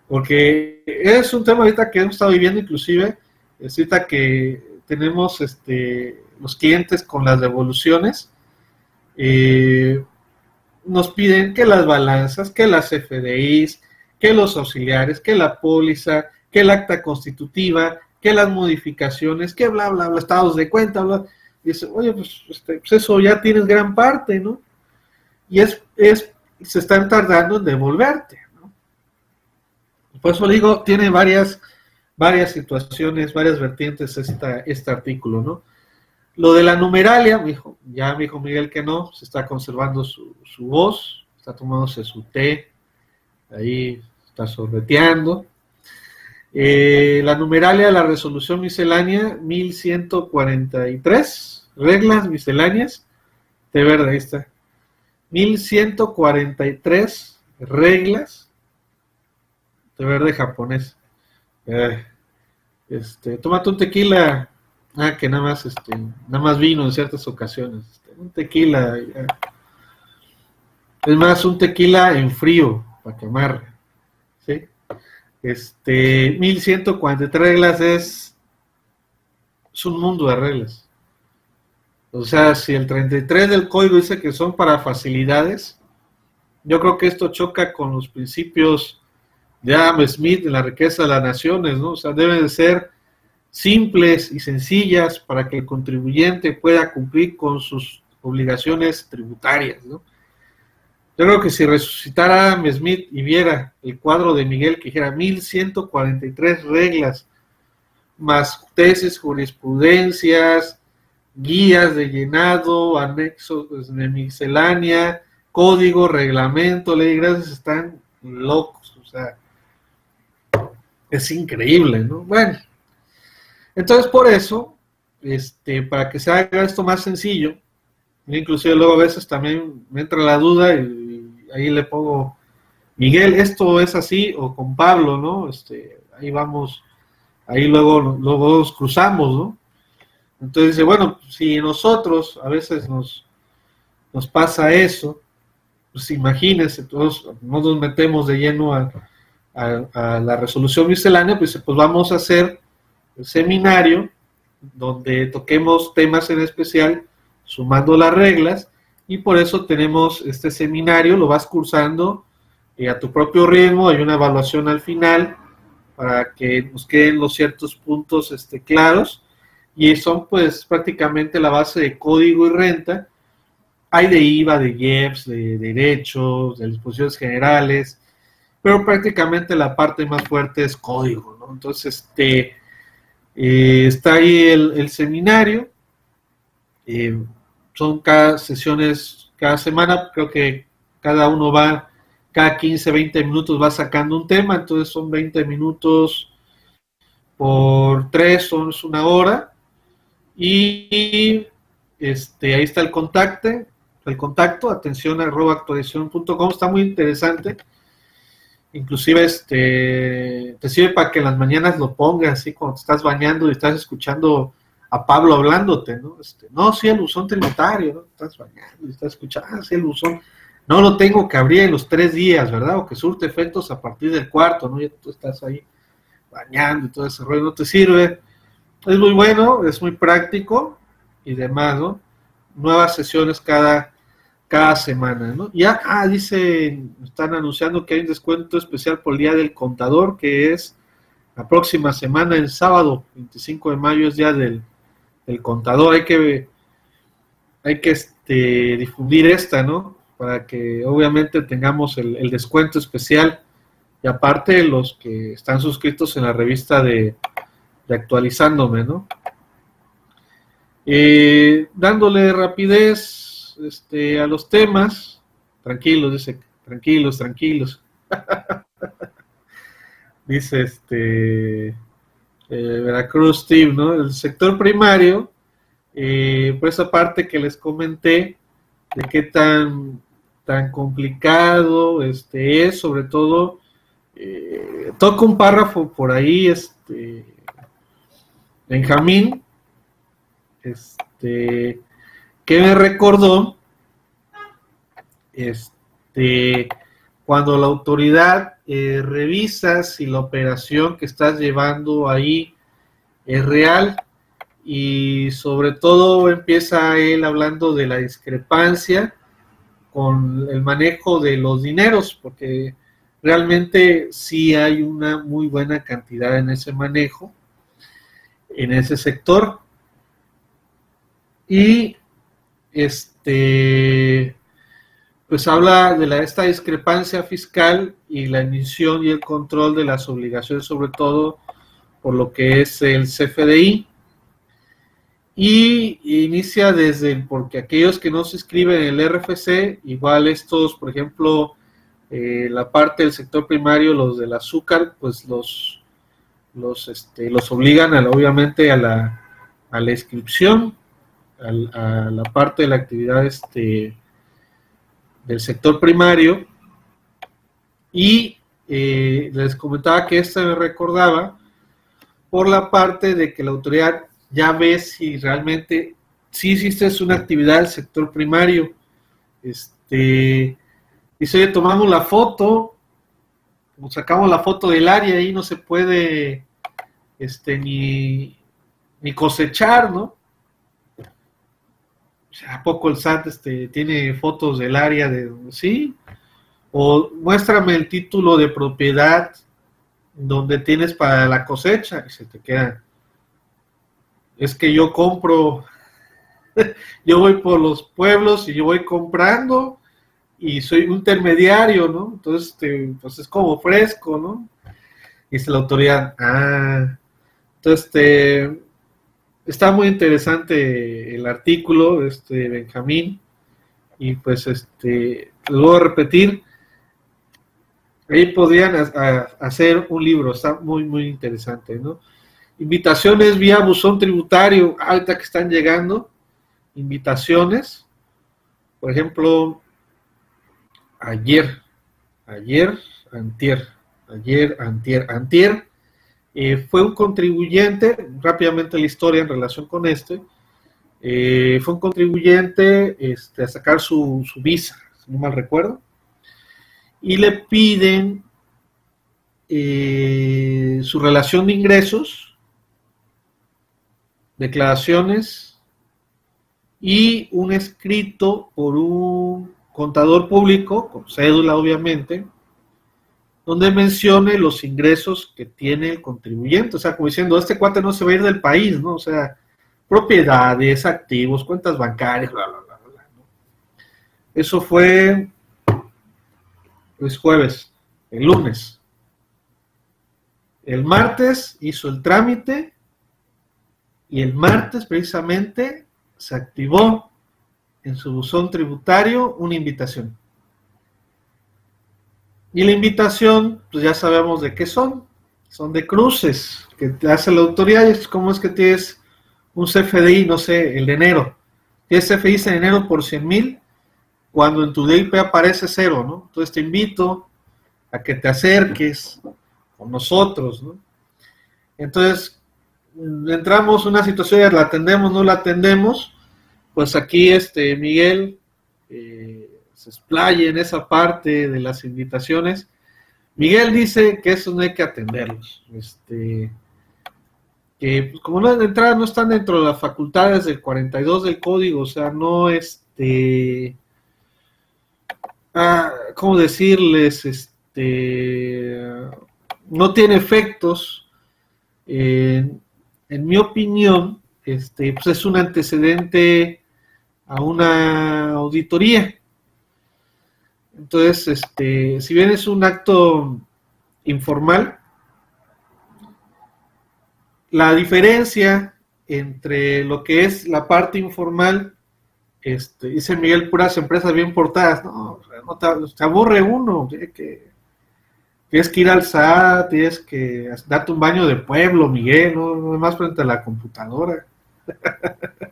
porque es un tema ahorita que hemos estado viviendo, inclusive, es ahorita que tenemos este, los clientes con las devoluciones. Eh, nos piden que las balanzas, que las FDIs, que los auxiliares, que la póliza, que el acta constitutiva, que las modificaciones, que bla, bla, bla, estados de cuenta, bla. dice, oye, pues, este, pues, eso ya tienes gran parte, ¿no? Y es, es, se están tardando en devolverte, ¿no? Por eso digo, tiene varias, varias situaciones, varias vertientes esta, este artículo, ¿no? Lo de la numeralia, me ya me dijo Miguel que no, se está conservando su, voz, está tomándose su té, ahí está sorbeteando. Eh, la numeralia de la resolución miscelánea 1143, reglas misceláneas, de verdad, ahí está. 1143 reglas de verde japonés. Eh, este, tómate un tequila, Ah, que nada más, este, nada más vino en ciertas ocasiones. Este, un tequila. Es más, un tequila en frío, para quemar. ¿sí? Este, 1143 reglas es, es un mundo de reglas. O sea, si el 33 del código dice que son para facilidades, yo creo que esto choca con los principios de Adam Smith de la riqueza de las naciones, ¿no? O sea, deben de ser simples y sencillas para que el contribuyente pueda cumplir con sus obligaciones tributarias. Yo creo que si resucitara Adam Smith y viera el cuadro de Miguel que dijera 1143 reglas, más tesis, jurisprudencias, guías de llenado, anexos de miscelánea, código, reglamento, ley, gracias, están locos, o sea, es increíble, ¿no? Bueno, entonces por eso, este, para que se haga esto más sencillo, inclusive luego a veces también me entra la duda y, ahí le pongo, Miguel, esto es así, o con Pablo, ¿no? Este, ahí vamos, ahí luego, luego nos cruzamos, ¿no? Entonces dice, bueno, si nosotros a veces nos, nos pasa eso, pues imagínense, todos no nos metemos de lleno a, la resolución miscelánea, pues, pues vamos a hacer seminario donde toquemos temas en especial, sumando las reglas, y por eso tenemos este seminario, lo vas cursando eh, a tu propio ritmo, hay una evaluación al final para que nos queden los ciertos puntos este, claros, y son pues prácticamente la base de código y renta. Hay de IVA, de IEPS, de derechos, de disposiciones generales, pero prácticamente la parte más fuerte es código, ¿no? Entonces, este, eh, está ahí el, seminario, eh, son cada sesiones, cada semana, creo que cada uno va, cada 15, 20 minutos va sacando un tema, entonces son 20 minutos por 3, son una hora, y este, ahí está el contacto, el contacto, atención arroba actualización.com, está muy interesante. Inclusive este, te sirve para que en las mañanas lo pongas, así cuando te estás bañando y estás escuchando a Pablo hablándote, ¿no? Este, no, sí, el buzón tributario, ¿no? Estás bañando y estás escuchando, ah, sí, el buzón. No lo tengo que abrir en los tres días, ¿verdad? O que surte efectos a partir del cuarto, ¿no? Ya tú estás ahí bañando y todo ese rollo, no te sirve es muy bueno, es muy práctico y demás, ¿no? Nuevas sesiones cada, cada semana, ¿no? Ya, ah, dice, están anunciando que hay un descuento especial por el Día del Contador, que es la próxima semana, el sábado, 25 de mayo, es Día del, Contador. Hay que, hay que este, difundir esta, ¿no? Para que obviamente tengamos el, el descuento especial. Y aparte, los que están suscritos en la revista de de actualizándome, ¿no? Eh, dándole rapidez este, a los temas, tranquilos, dice, tranquilos, tranquilos. dice este eh, Veracruz Steve, ¿no? El sector primario, eh, por esa parte que les comenté, de qué tan, tan complicado este, es, sobre todo, eh, toca un párrafo por ahí, este, Benjamín, este, que me recordó, este, cuando la autoridad eh, revisa si la operación que estás llevando ahí es real y sobre todo empieza él hablando de la discrepancia con el manejo de los dineros, porque realmente sí hay una muy buena cantidad en ese manejo en ese sector. Y este pues habla de esta discrepancia fiscal y la emisión y el control de las obligaciones, sobre todo por lo que es el CFDI. Y inicia desde, porque aquellos que no se inscriben en el RFC, igual estos, por ejemplo, eh, la parte del sector primario, los del azúcar, pues los los, este, los obligan a obviamente a la, a la inscripción, a, la parte de la actividad este, del sector primario. Y eh, les comentaba que esta me recordaba por la parte de que la autoridad ya ve si realmente si hiciste una actividad del sector primario. Este, dice, oye, tomamos la foto, sacamos la foto del área y no se puede este, ni, ni cosechar, ¿no? ¿A poco el SAT este, tiene fotos del área de... Sí? O muéstrame el título de propiedad donde tienes para la cosecha y se te queda. Es que yo compro, yo voy por los pueblos y yo voy comprando y soy un intermediario, ¿no? Entonces, este, pues es como fresco, ¿no? Dice la autoridad, ah, entonces, este, está muy interesante el artículo, este, Benjamín, y pues, este, lo voy a repetir, ahí podrían hacer un libro, está muy, muy interesante, ¿no? Invitaciones vía buzón tributario, alta que están llegando, invitaciones, por ejemplo, ayer, ayer, antier, ayer, antier, antier, eh, fue un contribuyente, rápidamente la historia en relación con este, eh, fue un contribuyente este, a sacar su, visa, si no mal recuerdo, y le piden eh, su relación de ingresos, declaraciones y un escrito por un contador público, con cédula obviamente, donde mencione los ingresos que tiene el contribuyente. O sea, como diciendo, este cuate no se va a ir del país, ¿no? O sea, propiedades, activos, cuentas bancarias, bla, bla, bla, bla. Eso fue es jueves, el lunes. El martes hizo el trámite y el martes precisamente se activó en su buzón tributario una invitación. Y la invitación, pues ya sabemos de qué son. Son de cruces que te hace la autoridad. Y ¿Cómo es que tienes un CFDI, no sé, el de enero? Tienes CFDI en enero por 100 mil cuando en tu DIP aparece cero, ¿no? Entonces te invito a que te acerques con nosotros, ¿no? Entonces, entramos en una situación, la atendemos, no la atendemos, pues aquí este Miguel eh, se explaye en esa parte de las invitaciones. Miguel dice que eso no hay que atenderlos, este, que como no de entrada no están dentro de las facultades del 42 del código, o sea, no este ah, ¿cómo decirles? Este, no tiene efectos. en mi opinión, este, pues es un antecedente a una auditoría. Entonces, este, si bien es un acto informal, la diferencia entre lo que es la parte informal este, dice Miguel, puras empresas bien portadas. No, no te, aburre uno. Tienes que, ir al SAT, tienes que darte un baño de pueblo, Miguel, no, no más frente a la computadora.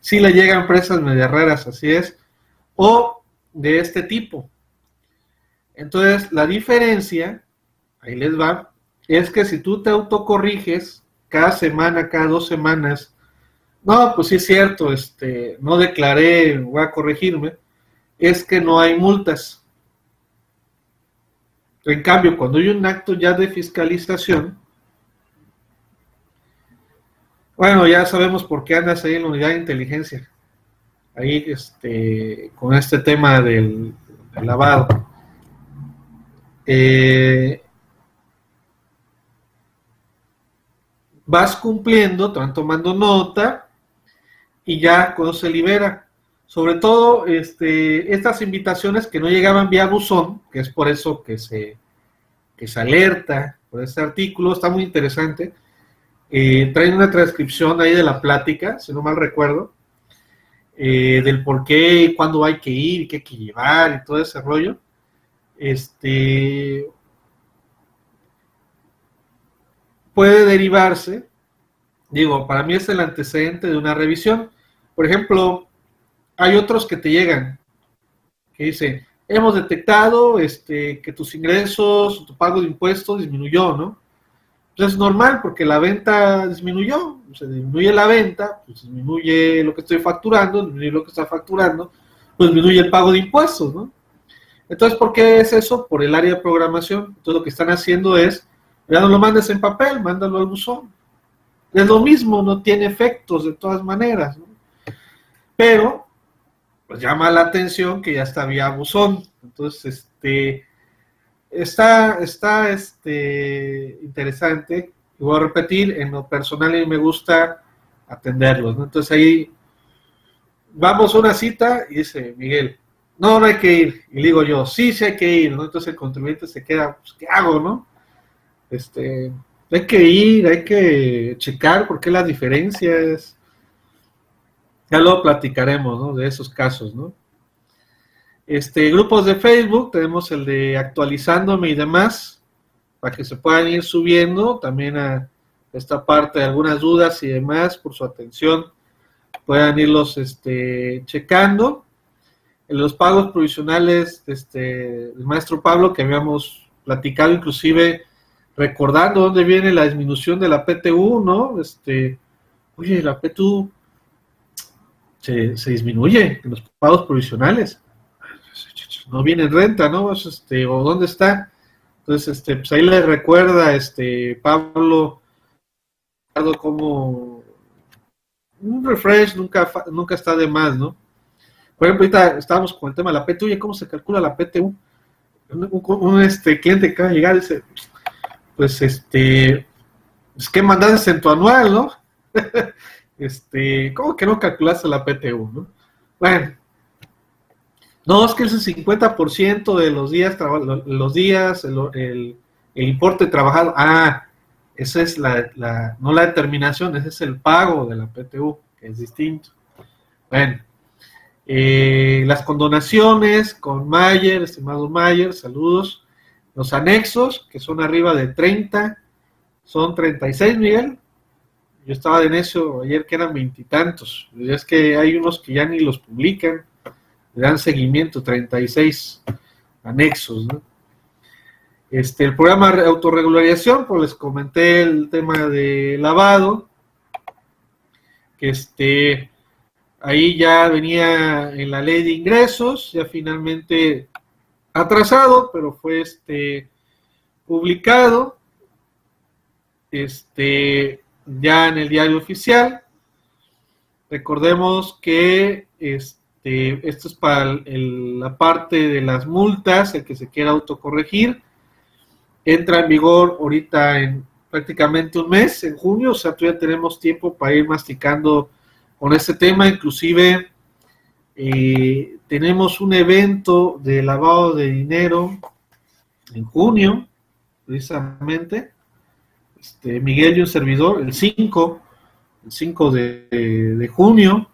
sí le llegan empresas media raras, así es. O de este tipo. Entonces, la diferencia, ahí les va, es que si tú te autocorriges cada semana, cada dos semanas, no, pues sí es cierto, este, no declaré, voy a corregirme, es que no hay multas. En cambio, cuando hay un acto ya de fiscalización, bueno, ya sabemos por qué andas ahí en la unidad de inteligencia, ahí este, con este tema del, lavado. Eh, vas cumpliendo, te van tomando nota, y ya cuando se libera. Sobre todo este, estas invitaciones que no llegaban vía buzón, que es por eso que se, que se alerta por este artículo, está muy interesante. Eh, traen una transcripción ahí de la plática, si no mal recuerdo, eh, del por qué cuándo hay que ir qué hay que llevar y todo ese rollo. Este puede derivarse, digo, para mí es el antecedente de una revisión. Por ejemplo, hay otros que te llegan, que dicen, hemos detectado este, que tus ingresos, tu pago de impuestos disminuyó, ¿no? Pues es normal porque la venta disminuyó, se disminuye la venta, pues disminuye lo que estoy facturando, disminuye lo que está facturando, pues disminuye el pago de impuestos, ¿no? Entonces, ¿por qué es eso? Por el área de programación. Entonces, lo que están haciendo es, ya no lo mandes en papel, mándalo al buzón. Es lo mismo, no tiene efectos de todas maneras. Pero, pues llama la atención que ya está vía buzón. Entonces, este, está, está este, interesante. Y voy a repetir, en lo personal y me gusta atenderlos. Entonces ahí vamos a una cita y dice Miguel, no, no hay que ir. Y digo yo, sí, sí hay que ir, ¿no? Entonces el contribuyente se queda, pues, ¿qué hago, no? Este, hay que ir, hay que checar por qué las diferencias. Ya luego platicaremos, ¿no? De esos casos, ¿no? Este, grupos de Facebook, tenemos el de actualizándome y demás, para que se puedan ir subiendo también a esta parte de algunas dudas y demás, por su atención, puedan irlos este, checando. En los pagos provisionales, este, el maestro Pablo, que habíamos platicado, inclusive recordando dónde viene la disminución de la PTU, ¿no? Este, oye, la PTU se, se disminuye en los pagos provisionales no viene en renta, ¿no? Este, o dónde está. Entonces, este, pues ahí le recuerda este Pablo como un refresh nunca, nunca está de más, ¿no? Por ejemplo, ahorita estábamos con el tema de la PTU, y cómo se calcula la PTU. Un, este, cliente que acaba de llegar dice, pues este, es que mandaste en tu anual, ¿no? este, ¿cómo que no calculaste la PTU, no? Bueno, no, es que el 50% de los días, los días, el, importe trabajado. Ah, esa es la, no la determinación, ese es el pago de la PTU, que es distinto. Bueno, eh, las condonaciones con Mayer, estimado Mayer, saludos. Los anexos, que son arriba de 30, son 36, Miguel. Yo estaba de necio ayer que eran veintitantos. Es que hay unos que ya ni los publican dan seguimiento, 36 anexos. Este, el programa de autorregularización, pues les comenté el tema de lavado, que este, ahí ya venía en la ley de ingresos, ya finalmente atrasado, pero fue este, publicado este, ya en el diario oficial. Recordemos que este, este, esto es para la parte de las multas, el que se quiera autocorregir. Entra en vigor ahorita en prácticamente un mes, en junio, o sea, todavía tenemos tiempo para ir masticando con este tema. Inclusive eh, tenemos un evento de lavado de dinero en junio, precisamente. Este, Miguel y un servidor, el 5, el 5 de junio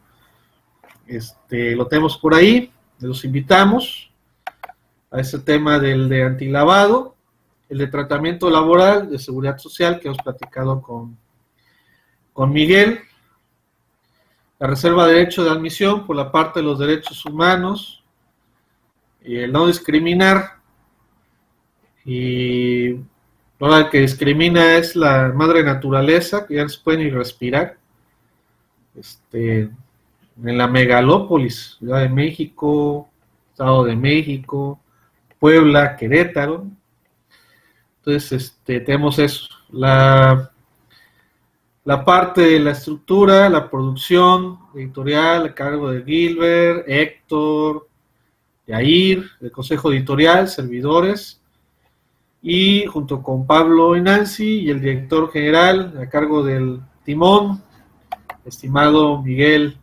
este, lo tenemos por ahí, los invitamos a ese tema del de antilavado, el de tratamiento laboral, de seguridad social, que hemos platicado con, con Miguel, la reserva de derecho de admisión por la parte de los derechos humanos, y el no discriminar, y lo que discrimina es la madre naturaleza, que ya no se puede ni respirar. Este, en la megalópolis, Ciudad de México, Estado de México, Puebla, Querétaro. Entonces, este, tenemos eso. La, la parte de la estructura, la producción editorial a cargo de Gilbert, Héctor, Yair, el consejo editorial, servidores, y junto con Pablo y Nancy y el director general a cargo del timón, estimado Miguel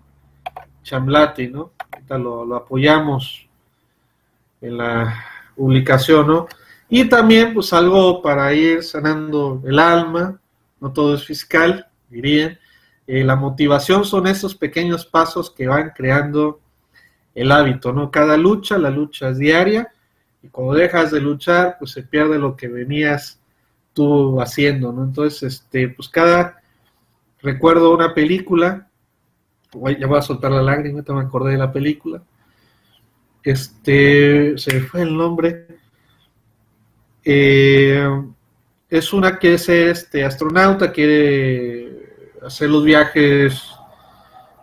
Chamlati, ¿no? Ahorita lo, apoyamos en la publicación, ¿no? Y también, pues, algo para ir sanando el alma, no todo es fiscal, dirían. Eh, la motivación son esos pequeños pasos que van creando el hábito, ¿no? Cada lucha, la lucha es diaria, y cuando dejas de luchar, pues se pierde lo que venías tú haciendo, ¿no? Entonces, este, pues cada, recuerdo una película ya voy a soltar la lágrima, me acordé de la película. Este, se fue el nombre. Eh, es una que es este astronauta, quiere hacer los viajes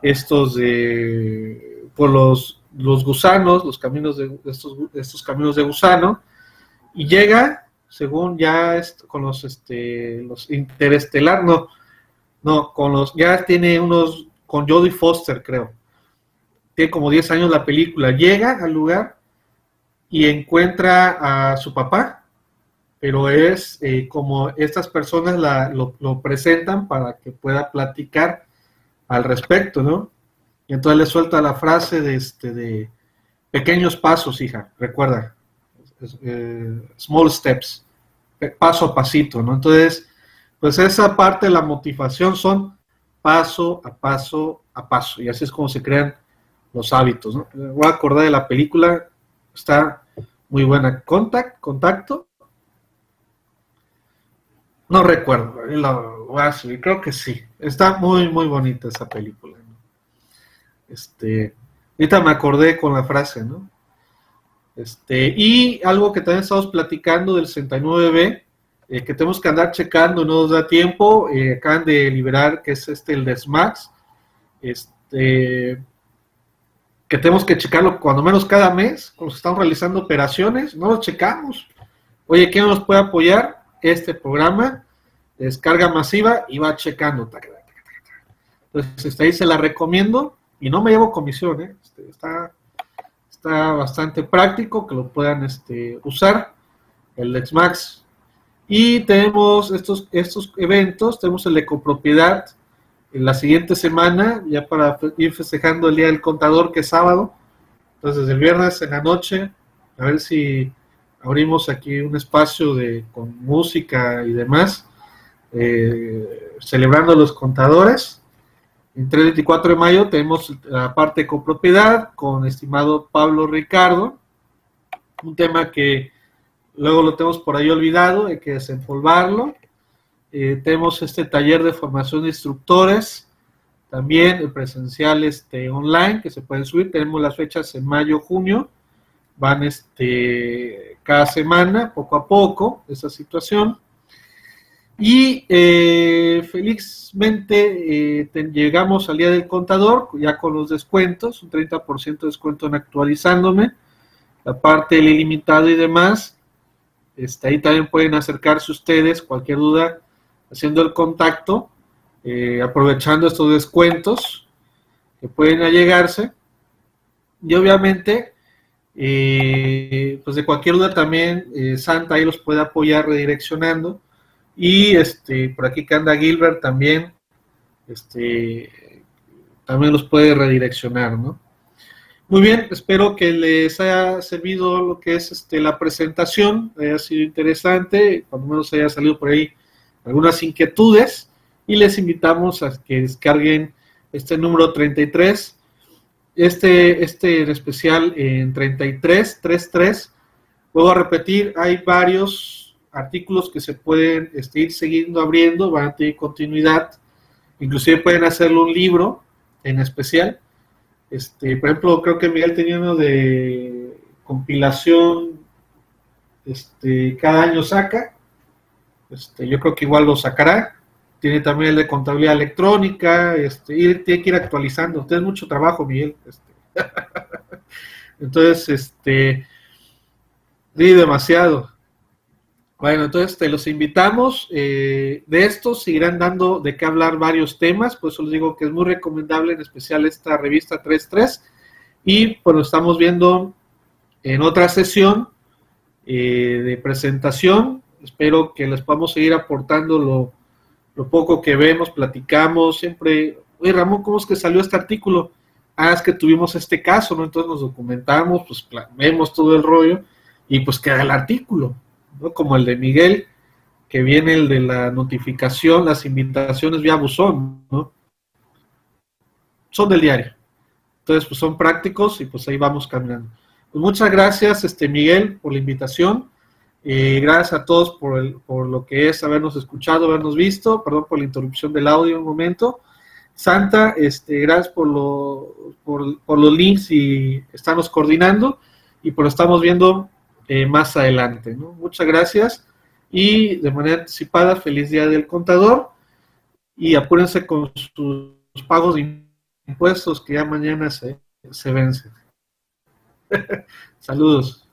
estos de por los los gusanos, los caminos de, estos, estos caminos de gusano, y llega, según ya con los, este, los interestelar, no, no, con los, ya tiene unos, con Jodie Foster, creo, tiene como 10 años la película, llega al lugar y encuentra a su papá, pero es eh, como estas personas lo, lo, presentan para que pueda platicar al respecto, ¿no? Y entonces le suelta la frase de, este, de pequeños pasos, hija, recuerda, eh, small steps, paso a pasito, ¿no? Entonces, pues esa parte de la motivación son paso a paso a paso, y así es como se crean los hábitos, ¿no? Voy a acordar de la película, está muy buena. Contact, contacto. No recuerdo, lo creo que sí. Está muy, muy bonita esa película. Este, ahorita me acordé con la frase, ¿no? Este, y algo que también estamos platicando del 69B, eh, que tenemos que andar checando, no nos da tiempo, eh, acaban de liberar, que es este, el de SMAX, este, que tenemos que checarlo cuando menos cada mes, cuando estamos realizando operaciones, no lo checamos. Oye, ¿quién nos puede apoyar? Este programa, descarga masiva y va checando. Entonces, este, ahí se la recomiendo y no me llevo comisión, ¿eh? este, está, está bastante práctico que lo puedan este, usar, el LexMax. Y tenemos estos, estos eventos, tenemos el de copropiedad en la siguiente semana, ya para ir festejando el Día del Contador, que es sábado. Entonces, el viernes en la noche, a ver si abrimos aquí un espacio de, con música y demás, eh, celebrando los contadores. En 3 24 de mayo tenemos la parte de copropiedad con estimado Pablo Ricardo, un tema que luego lo tenemos por ahí olvidado, hay que desempolvarlo. Eh, tenemos este taller de formación de instructores, también el presencial este, online que se pueden subir. Tenemos las fechas en mayo, junio, van este, cada semana, poco a poco, esa situación. Y eh, felizmente eh, llegamos al día del contador, ya con los descuentos, un 30% de descuento en actualizándome, la parte del ilimitado y demás. Este, ahí también pueden acercarse ustedes, cualquier duda, haciendo el contacto, eh, aprovechando estos descuentos que pueden allegarse. Y obviamente, pues de cualquier duda también, Santa ahí los puede apoyar redireccionando y este, por aquí que anda Gilbert también, este, también los puede redireccionar, ¿no? Muy bien, espero que les haya servido lo que es este, la presentación, haya sido interesante, cuando menos haya salido por ahí algunas inquietudes y les invitamos a que descarguen este número 33, este, este en especial en 33, 33, vuelvo a repetir, hay varios artículos que se pueden este, ir siguiendo abriendo, van a tener continuidad, inclusive pueden hacerlo un libro en especial. Este, por ejemplo, creo que Miguel tenía uno de compilación, este, cada año saca, este, yo creo que igual lo sacará. Tiene también el de contabilidad electrónica, este, y tiene que ir actualizando. Tiene mucho trabajo, Miguel. Este. Entonces, este, di demasiado. Bueno, entonces te los invitamos. Eh, de estos seguirán dando de qué hablar varios temas, por eso les digo que es muy recomendable, en especial esta revista 3.3. Y bueno, estamos viendo en otra sesión eh, de presentación. Espero que les podamos seguir aportando lo, poco que vemos, platicamos. Siempre, oye Ramón, ¿cómo es que salió este artículo? Ah, es que tuvimos este caso, ¿no? Entonces nos documentamos, pues vemos todo el rollo y pues queda el artículo como el de Miguel, que viene el de la notificación, las invitaciones vía buzón, ¿no? Son del diario. Entonces, pues son prácticos y pues ahí vamos caminando. Pues muchas gracias, este Miguel, por la invitación. Eh, gracias a todos por, el, por lo que es habernos escuchado, habernos visto. Perdón por la interrupción del audio un momento. Santa, este, gracias por, lo, por, los links y estamos coordinando y por lo estamos viendo eh, más adelante. ¿no? Muchas gracias y de manera anticipada, feliz día del contador y apúrense con sus pagos de impuestos que ya mañana se, se vencen. Saludos.